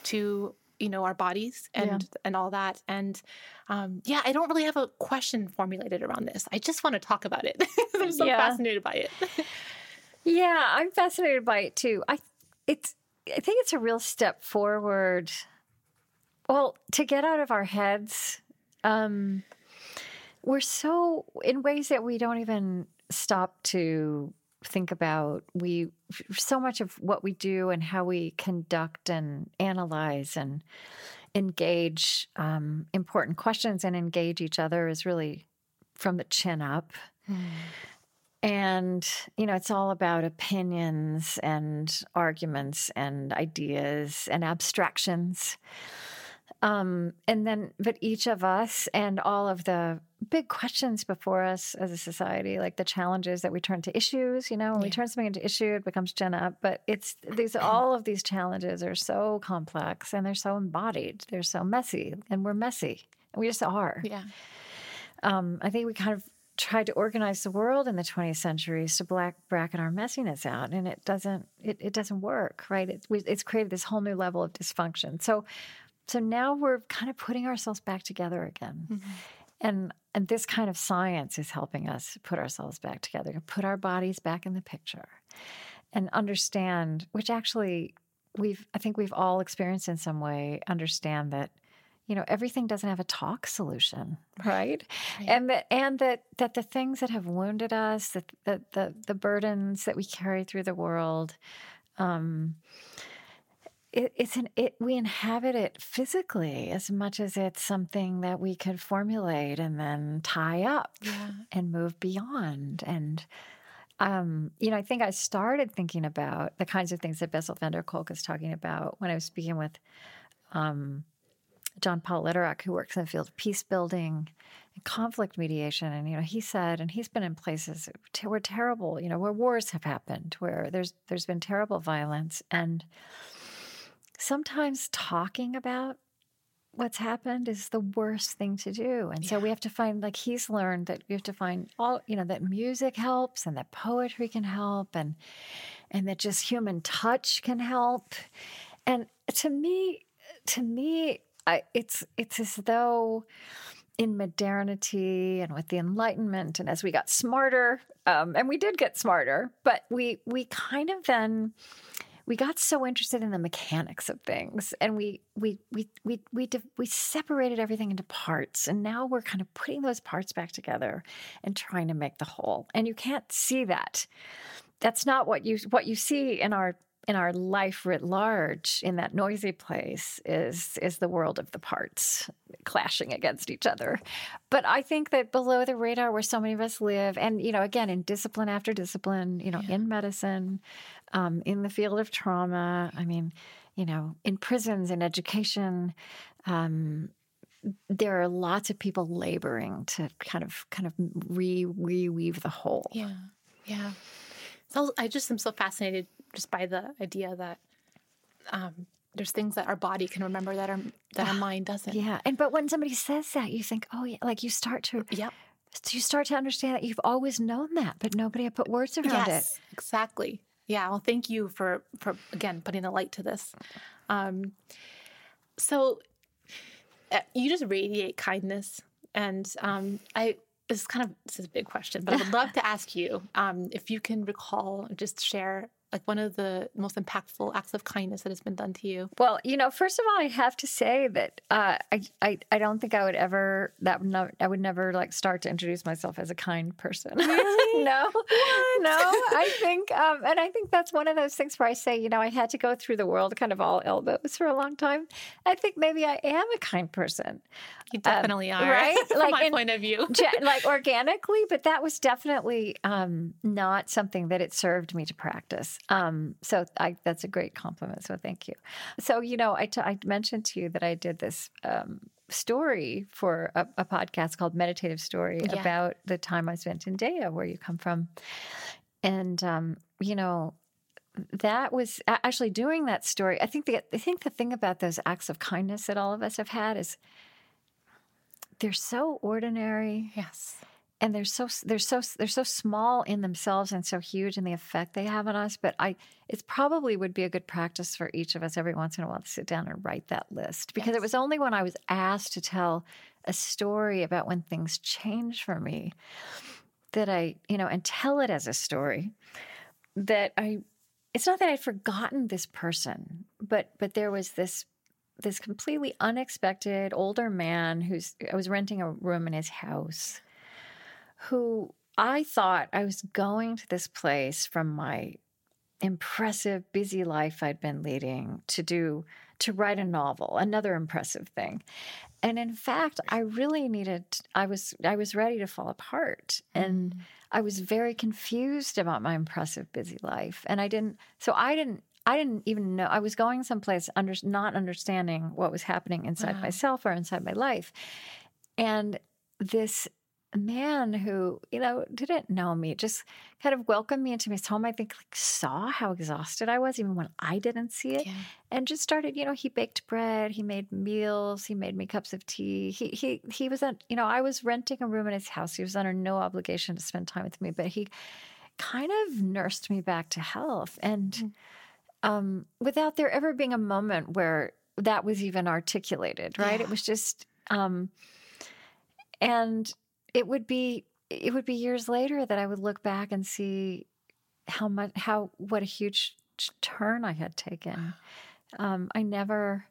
to you know our bodies and yeah. and all that and um, yeah i don't really have a question formulated around this i just want to talk about it i'm so yeah. fascinated by it yeah i'm fascinated by it too i it's i think it's a real step forward well to get out of our heads um we're so in ways that we don't even stop to think about we so much of what we do and how we conduct and analyze and engage um, important questions and engage each other is really from the chin up mm. and you know it's all about opinions and arguments and ideas and abstractions um, and then, but each of us and all of the big questions before us as a society, like the challenges that we turn to issues, you know, when yeah. we turn something into issue, it becomes chin up. But it's these, all of these challenges are so complex and they're so embodied. They're so messy and we're messy. And we just are. Yeah. Um, I think we kind of tried to organize the world in the 20th century to black bracket our messiness out and it doesn't it, it doesn't work right it, it's created this whole new level of dysfunction so so now we're kind of putting ourselves back together again. Mm-hmm. And and this kind of science is helping us put ourselves back together, put our bodies back in the picture and understand which actually we've I think we've all experienced in some way understand that you know everything doesn't have a talk solution right, right. and that and that that the things that have wounded us that the, the the burdens that we carry through the world um it, it's an it we inhabit it physically as much as it's something that we could formulate and then tie up yeah. and move beyond and um, you know, I think I started thinking about the kinds of things that Bessel van der Kolk is talking about when I was speaking with um, John Paul Lederach, who works in the field of peace building and conflict mediation. And, you know, he said, and he's been in places where terrible, you know, where wars have happened, where there's there's been terrible violence. And sometimes talking about what's happened is the worst thing to do. And yeah. so we have to find, like he's learned that we have to find all, you know, that music helps and that poetry can help and and that just human touch can help. And to me, to me, I, it's it's as though in modernity and with the enlightenment and as we got smarter um, and we did get smarter but we we kind of then we got so interested in the mechanics of things and we we we we we we separated everything into parts and now we're kind of putting those parts back together and trying to make the whole. And you can't see that. That's not what you what you see in our in our life writ large in that noisy place is is the world of the parts clashing against each other. But i think that below the radar where so many of us live and you know again in discipline after discipline you know yeah. in medicine um, in the field of trauma i mean you know in prisons in education um, there are lots of people laboring to kind of kind of re reweave the whole. Yeah. Yeah. So i just am so fascinated just by the idea that um, there's things that our body can remember that our that our mind doesn't. Yeah, and but when somebody says that, you think, oh yeah, like you start to yep. You start to understand that you've always known that, but nobody had put words around yes, it. Exactly. Yeah. Well, thank you for for again putting a light to this. Um, so uh, you just radiate kindness, and um, I this is kind of this is a big question, but I would love to ask you um, if you can recall, just share like one of the most impactful acts of kindness that has been done to you? Well, you know, first of all, I have to say that uh, I, I I don't think I would ever that would not, I would never like start to introduce myself as a kind person. Really? no, no. I think, um, and I think that's one of those things where I say, you know, I had to go through the world kind of all elbows for a long time. I think maybe I am a kind person. You definitely um, are, right? From like my in, point of view, like organically, but that was definitely um, not something that it served me to practice. Um, so I, that's a great compliment. So thank you. So you know, I, t- I mentioned to you that I did this um, story for a, a, podcast called Meditative Story yeah. about the time I spent in Deià, where you come from, and um, you know that was actually doing that story. I think the I think the thing about those acts of kindness that all of us have had is they're so ordinary. Yes. And they're so they're so they're so small in themselves and so huge in the effect they have on us. But I, it probably would be a good practice for each of us every once in a while to sit down and write that list because yes. it was only when I was asked to tell a story about when things changed for me that I, you know, and tell it as a story that I. It's not that I'd forgotten this person, but but there was this this completely unexpected older man who's I was renting a room in his house who I thought I was going to this place from my impressive busy life I'd been leading to do to write a novel another impressive thing and in fact I really needed I was I was ready to fall apart and mm. I was very confused about my impressive busy life and I didn't so I didn't I didn't even know I was going someplace under not understanding what was happening inside wow. myself or inside my life. And this man who, you know, didn't know me, just kind of welcomed me into his home. I think like saw how exhausted I was even when I didn't see it. Yeah. And just started, you know, he baked bread, he made meals, he made me cups of tea. He he he was at, you know, I was renting a room in his house. He was under no obligation to spend time with me, but he kind of nursed me back to health. And mm-hmm um, without there ever being a moment where that was even articulated, right? Yeah. It was just, um, and it would be it would be years later that I would look back and see how much how what a huge turn I had taken. Um, I never,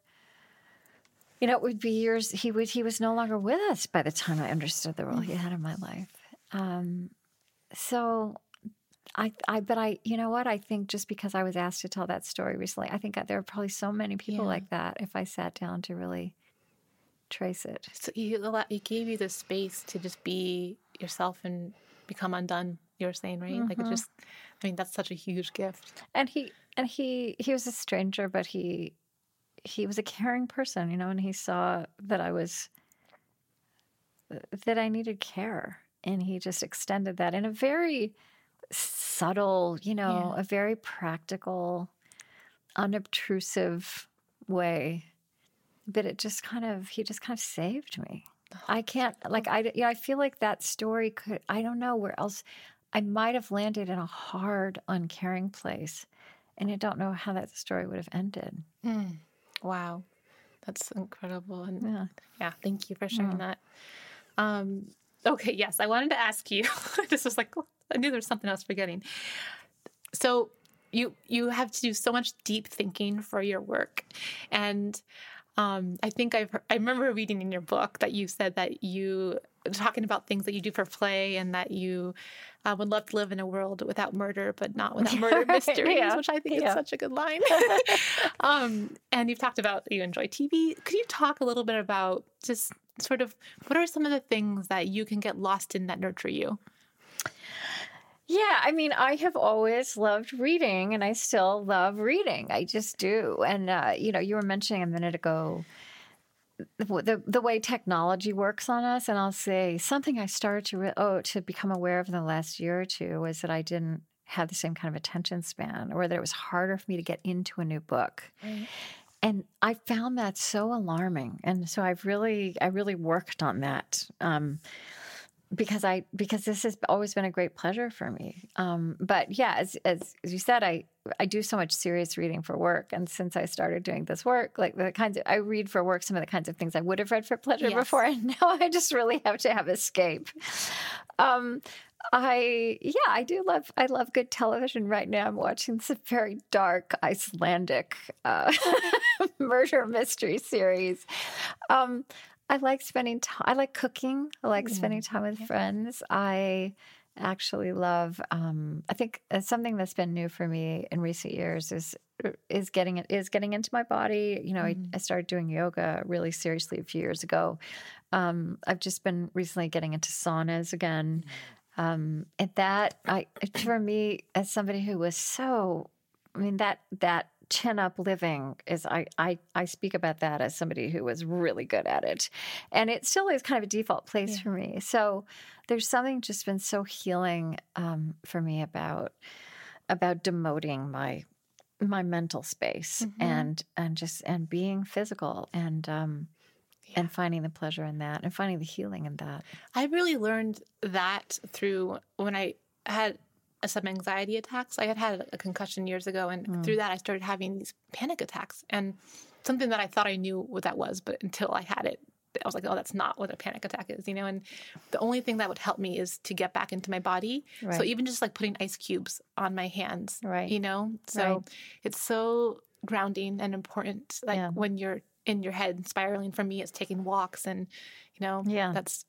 you know, it would be years. He was he was no longer with us by the time I understood the role he had in my life. Um, so I, I, but I, you know what? I think just because I was asked to tell that story recently, I think there are probably so many people yeah. like that if I sat down to really trace it. So you, he gave you the space to just be yourself and become undone. You're saying, right? Mm-hmm. Like it mm-hmm. just, I mean, that's such a huge gift. And he, and he, he was a stranger, but he, he was a caring person, you know, and he saw that I was, that I needed care. And he just extended that in a very, subtle, you know, yeah. a very practical, unobtrusive way. But it just kind of, he just kind of saved me. I can't, like, I, know, I feel like that story could, I don't know where else, I might have landed in a hard, uncaring place. And I don't know how that story would have ended. Mm. Wow. That's incredible. And yeah, yeah thank you for sharing mm. that. Um, okay, yes, I wanted to ask you. this was like I knew there was something else forgetting. So you you have to do so much deep thinking for your work, and um, I think I've I remember reading in your book that you said that you talking about things that you do for play and that you uh, would love to live in a world without murder, but not without murder mysteries, yeah. which I think yeah. is such a good line. um, and you've talked about you enjoy TV. Could you talk a little bit about just sort of what are some of the things that you can get lost in that nurture you? Yeah, I mean, I have always loved reading and I still love reading. I just do. And, uh, you know, you were mentioning a minute ago the, the way technology works on us. And I'll say something I started to, re- oh, to become aware of in the last year or two was that I didn't have the same kind of attention span or that it was harder for me to get into a new book. Right. And I found that so alarming. And so I've really, I really worked on that. Um, because I because this has always been a great pleasure for me. Um, but yeah, as, as, as you said, I I do so much serious reading for work, and since I started doing this work, like the kinds of I read for work some of the kinds of things I would have read for pleasure yes. before, and now I just really have to have escape. Um, I yeah, I do love I love good television right now. I'm watching some very dark Icelandic uh, murder mystery series. Um, I like spending time. I like cooking. I like spending time with yeah. friends. I actually love. Um, I think something that's been new for me in recent years is is getting it is getting into my body. You know, mm. I, I, started doing yoga really seriously a few years ago. Um, I've just been recently getting into saunas again. Mm. Um, and that, I for me, as somebody who was so, I mean that that chin up living is I, I I speak about that as somebody who was really good at it, and it still is kind of a default place yeah. for me. So there's something just been so healing um, for me about about demoting my my mental space mm-hmm. and and just and being physical and um, yeah. and finding the pleasure in that and finding the healing in that. I really learned that through when I had some anxiety attacks. I had had a concussion years ago, and mm. through that, I started having these panic attacks. And something that I thought I knew what that was, but until I had it, I was like, oh, that's not what a panic attack is, you know? And the only thing that would help me is to get back into my body. Right. So even just like putting ice cubes on my hands, right. you know? So right. it's so grounding and important. Like yeah. when you're in your head spiraling for me it's taking walks and you know yeah that's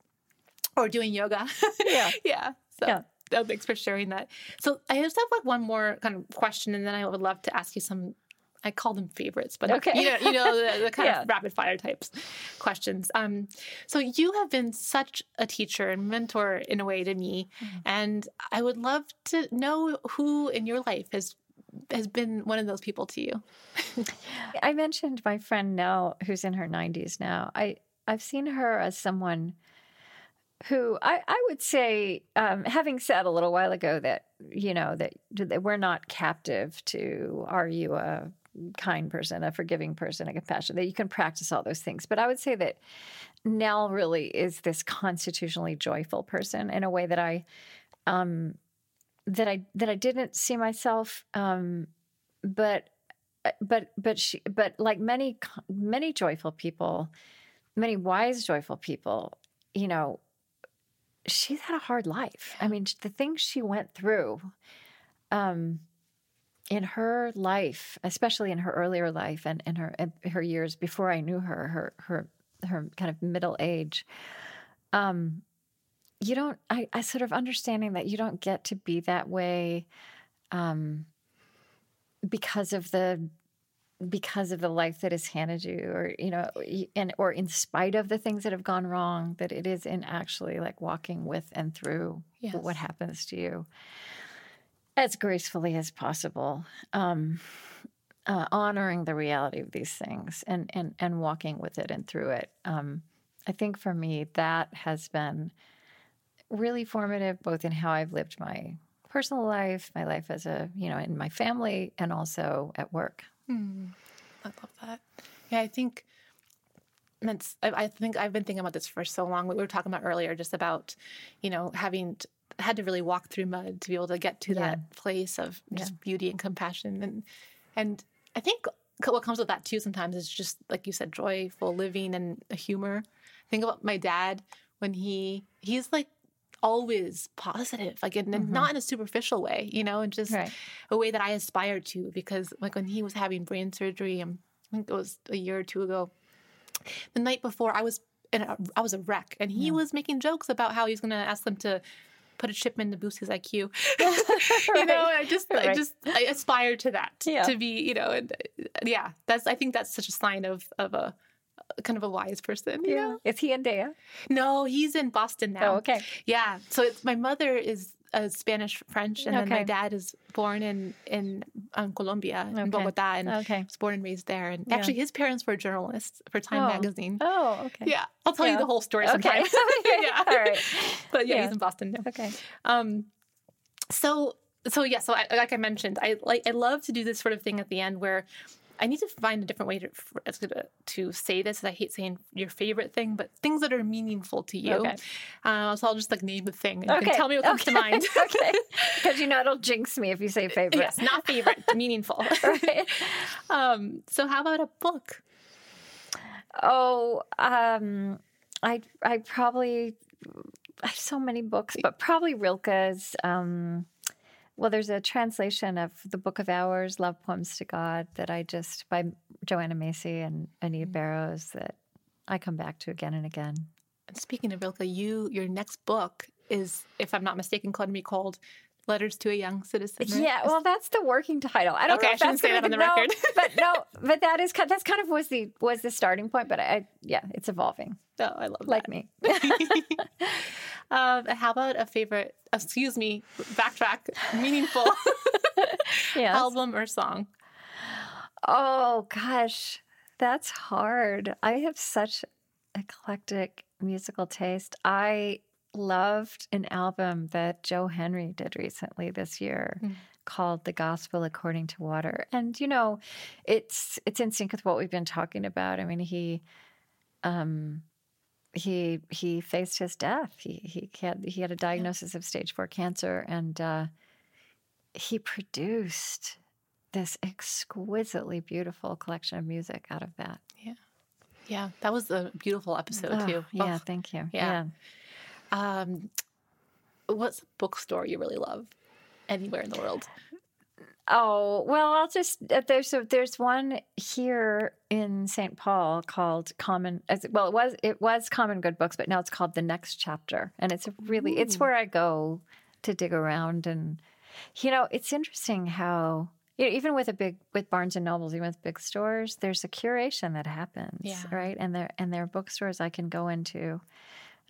or doing yoga yeah yeah so yeah. Oh, thanks for sharing that so i just have like one more kind of question and then i would love to ask you some I call them favorites, but okay. you know, you know the, the kind yeah. of rapid fire types questions. Um, so you have been such a teacher and mentor in a way to me, mm-hmm. and I would love to know who in your life has has been one of those people to you? I mentioned my friend Nell, who's in her 90s now. I I've seen her as someone who I, I would say, um, having said a little while ago that you know that, that we're not captive to are you a kind person, a forgiving person, a compassionate, that you can practice all those things. But I would say that Nell really is this constitutionally joyful person in a way that I um, that I that I didn't see myself. Um, but uh, but but she but like many many joyful people, many wise joyful people, you know, she's had a hard life. I mean, the things she went through. Um, in her life, especially in her earlier life and in her her years before I knew her, her her her kind of middle age, um, you don't I, I sort of understanding that you don't get to be that way um because of the because of the life that is handed you or you know and or in spite of the things that have gone wrong that it is in actually like walking with and through yes. what happens to you as gracefully as possible um uh, honoring the reality of these things and and and walking with it and through it um i think for me that has been really formative both in how I've lived my personal life, my life as a, you know, in my family, and also at work. Mm, I love that. Yeah, I think that's, I, I, think I've been thinking about this for so long. We were talking about earlier just about, you know, having t- had to really walk through mud to be able to get to yeah. that place of just yeah. beauty and compassion. And, and I think what comes with that too sometimes is just, like you said, joyful living and humor. Think about my dad when he, he's like always positive, like in, mm-hmm. not in a superficial way, you know, and just right. a way that I aspire to. Because like when he was having brain surgery, um, I think it was a year or two ago, the night before I was in a, I was a wreck, and he yeah. was making jokes about how he's going to ask them to put a chip in to boost his IQ. right. You know, I just right. I just I aspire to that yeah. to be, you know, and yeah, that's I think that's such a sign of of a kind of a wise person. yeah. Know? Is he in Deià? No, he's in Boston now. Oh, okay. Yeah. So it's my mother is a Spanish French, and okay. then my dad is born in in um, Colombia, okay. in Bogota, and okay. was born and raised there. And yeah. actually, his parents were journalists for Time oh. magazine. Oh, okay. Yeah, I'll tell yeah. you the whole story sometime. Okay. yeah. All right. But yeah, yeah, he's in Boston now. Okay. Um, so so yeah, so I, like I mentioned, I like I love to do this sort of thing at the end where I need to find a different way to to say this. I hate saying your favorite thing, but things that are meaningful to you. Okay. Uh, so I'll just like name the thing. And okay. You can tell me what comes okay. to mind. okay. Because you know it'll jinx me if you say favorite. Yes, not favorite, meaningful. right. Um, so how about a book? Oh, um, I I probably I have so many books, but probably Rilke's. Um, well, there's a translation of the Book of Hours, Love Poems to God, that I just by Joanna Macy and Anita mm. Barrows that I come back to again and again. And speaking of Rilke, you your next book is, if I'm not mistaken, going to be called Letters to a Young Citizen. right? Yeah, well, that's the working title. I don't Okay, know I if shouldn't that's say that on the no, record. but no, but that is. That's kind of was the was the starting point. But I, yeah, it's evolving, Oh, I love like that. me. um, how about a favorite? Excuse me, backtrack. Meaningful Yes. album or song? Oh gosh, that's hard. I have such eclectic musical taste. I loved an album that Joe Henry did recently this year Mm. called The Gospel According to Water. And you know, it's it's in sync with what we've been talking about. I mean, he um he he faced his death. He he had he had a diagnosis of stage 4 cancer and uh he produced this exquisitely beautiful collection of music out of that. Yeah, Yeah, that was a beautiful episode Oh, too. Yeah, Oh, thank you. yeah. Um, what's a bookstore you really love? Anywhere in the world? Oh well, I'll just uh, there's a, there's one here in St. Paul called Common. as- Well, it was it was Common Good Books, but now it's called The Next Chapter, and it's a really it's where I go to dig around, and you know it's interesting how you know, even with a big with Barnes and Nobles, even with big stores, there's a curation that happens, Yeah. right? And there and there are bookstores I can go into,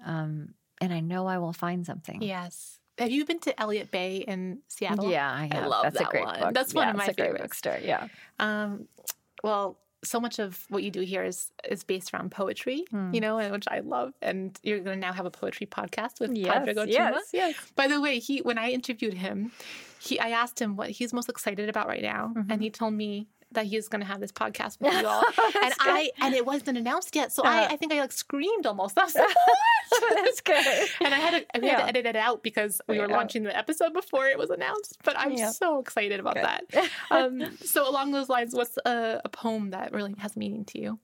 um, and I know I will find something. Yes. Have you been to Elliott Bay in Seattle? Yeah, I, have. love That's that a great one. book. That's one Yeah, of my it's a great bookstore. Yeah. Um, well, so much of what you do here is is based around poetry, Hmm. you know, and which I love. And you're going to now have a poetry podcast with Yes, Pádraig Ó Tuama. yes, yes. By the way, he when I interviewed him, he I asked him what he's most excited about right now, and he told me that he is going to have this podcast with you all. and. I and it wasn't announced yet, so I, Uh-huh. I think I like screamed almost. I was like, That's good. and I had to, I had Yeah. to edit it out because we were Yeah. launching the episode before it was announced. But I'm Yeah. so excited about Good. that. Um, so along those lines, what's a, a poem that really has meaning to you?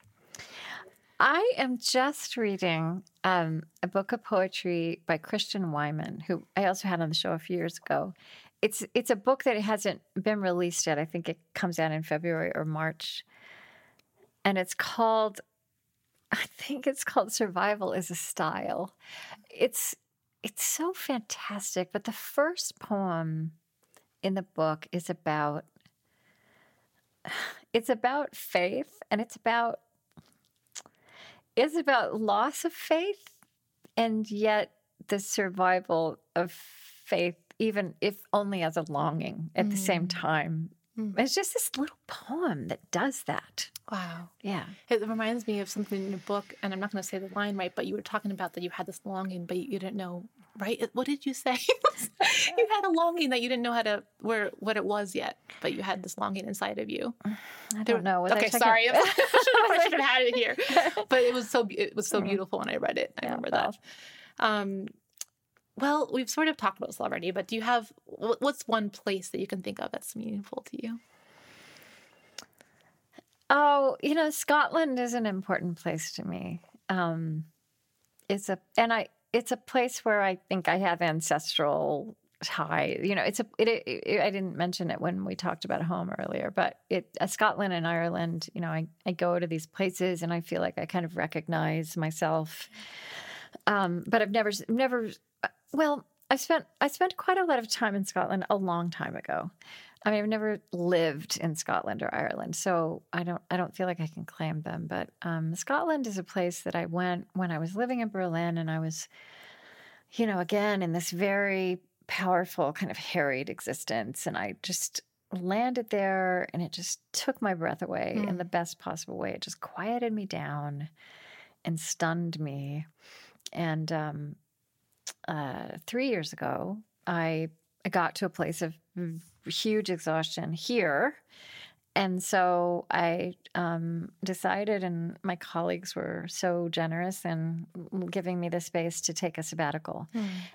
I am just reading um, a book of poetry by Christian Wiman, who I also had on the show a few years ago. It's it's a book that hasn't been released yet. I think it comes out in February or March, and it's called. I think it's called "Survival is a Style." It's it's so fantastic. But the first poem in the book is about it's about faith, and it's about it's about loss of faith and yet the survival of faith even if only as a longing at the same time Mm. it's just this little poem that does that Wow. yeah It reminds me of something in your book, and I'm not going to say the line right, but you were talking about that you had this longing, but you didn't know, right? What did you say? you had a longing that you didn't know how to, where, what it was yet, but you had this longing inside of you. i don't know Was okay, sorry. I should have, I should have had it here, but it was so, it was so beautiful when I read it. I Yeah, remember well. that. Um, well, we've sort of talked about this but do you have, what's one place that you can think of that's meaningful to you? Oh, you know, Scotland is an important place to me. Um, it's a and I it's a place where I think I have ancestral tie. You know, it's a it, it, I didn't mention it when we talked about home earlier, but it uh, Scotland and Ireland. You know, I I go to these places and I feel like I kind of recognize myself. Um, but I've never never well. I spent I spent quite a lot of time in Scotland a long time ago. I mean, I've never lived in Scotland or Ireland, so I don't I don't feel like I can claim them. But um, Scotland is a place that I went when I was living in Berlin, and I was, you know, again in this very powerful kind of harried existence, and I just landed there, and it just took my breath away in Mm. the best possible way. It just quieted me down and stunned me, and um, uh, three years ago, I got to a place of huge exhaustion here. And so I um, decided, and my colleagues were so generous in giving me the space to take a sabbatical.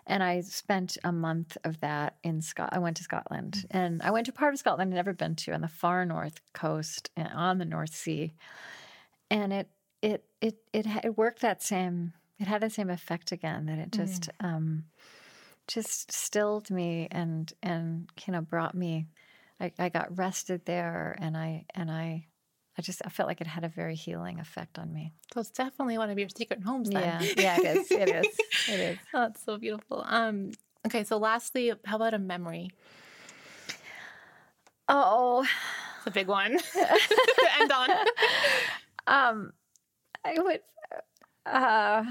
And I spent a month of that in Scot. I went to Scotland, and I went to part of Scotland I'd never been to on the far north coast uh, on the North Sea, and it it it it, it worked that same it had the same effect again that it just Mm. um, just stilled me and and you know brought me. I, I got rested there, and I and I. I just I felt like it had a very healing effect on me. So it's definitely one of your secret homes then. Yeah, yeah, it is. It is. It is. Oh, that's so beautiful. Um, okay, so lastly, how about a memory? Oh, It's a big one to end on. um, I would, uh,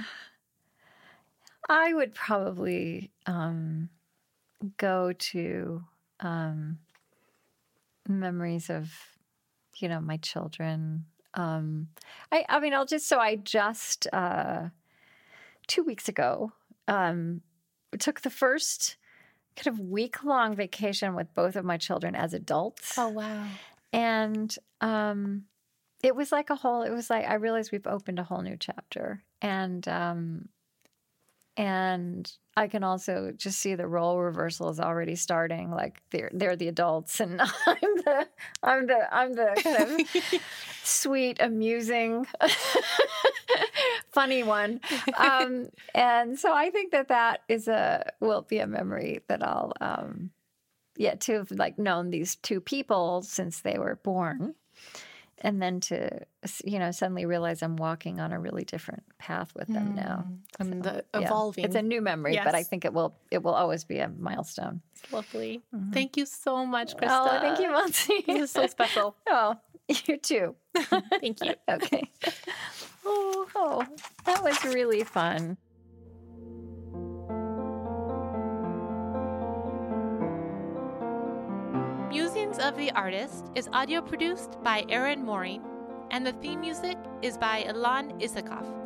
I would probably um, go to um, memories of, you know, my children. Um, I, I mean, I'll just so I just uh, two weeks ago um, took the first kind of week long vacation with both of my children as adults Oh wow. and um it was like a whole it was like i realized we've opened a whole new chapter. And um and i can also just see the role reversal is already starting like they're they're the adults and i'm the i'm the i'm the kind of sweet amusing funny one. Um and so i think that that is a will be a memory that i'll um yeah to have like known these two people since they were born and then to you know suddenly realize i'm walking on a really different path with them now Mm, And the Yeah. evolving. it's a new memory but i think it will it will always be a milestone it's lovely. Thank you so much, Krista. oh thank you Monty. This is so special. oh you too Thank you. okay oh, oh that was really fun Of the Artist is audio produced by Aaron Mooring, and the theme music is by Ilan Isakov.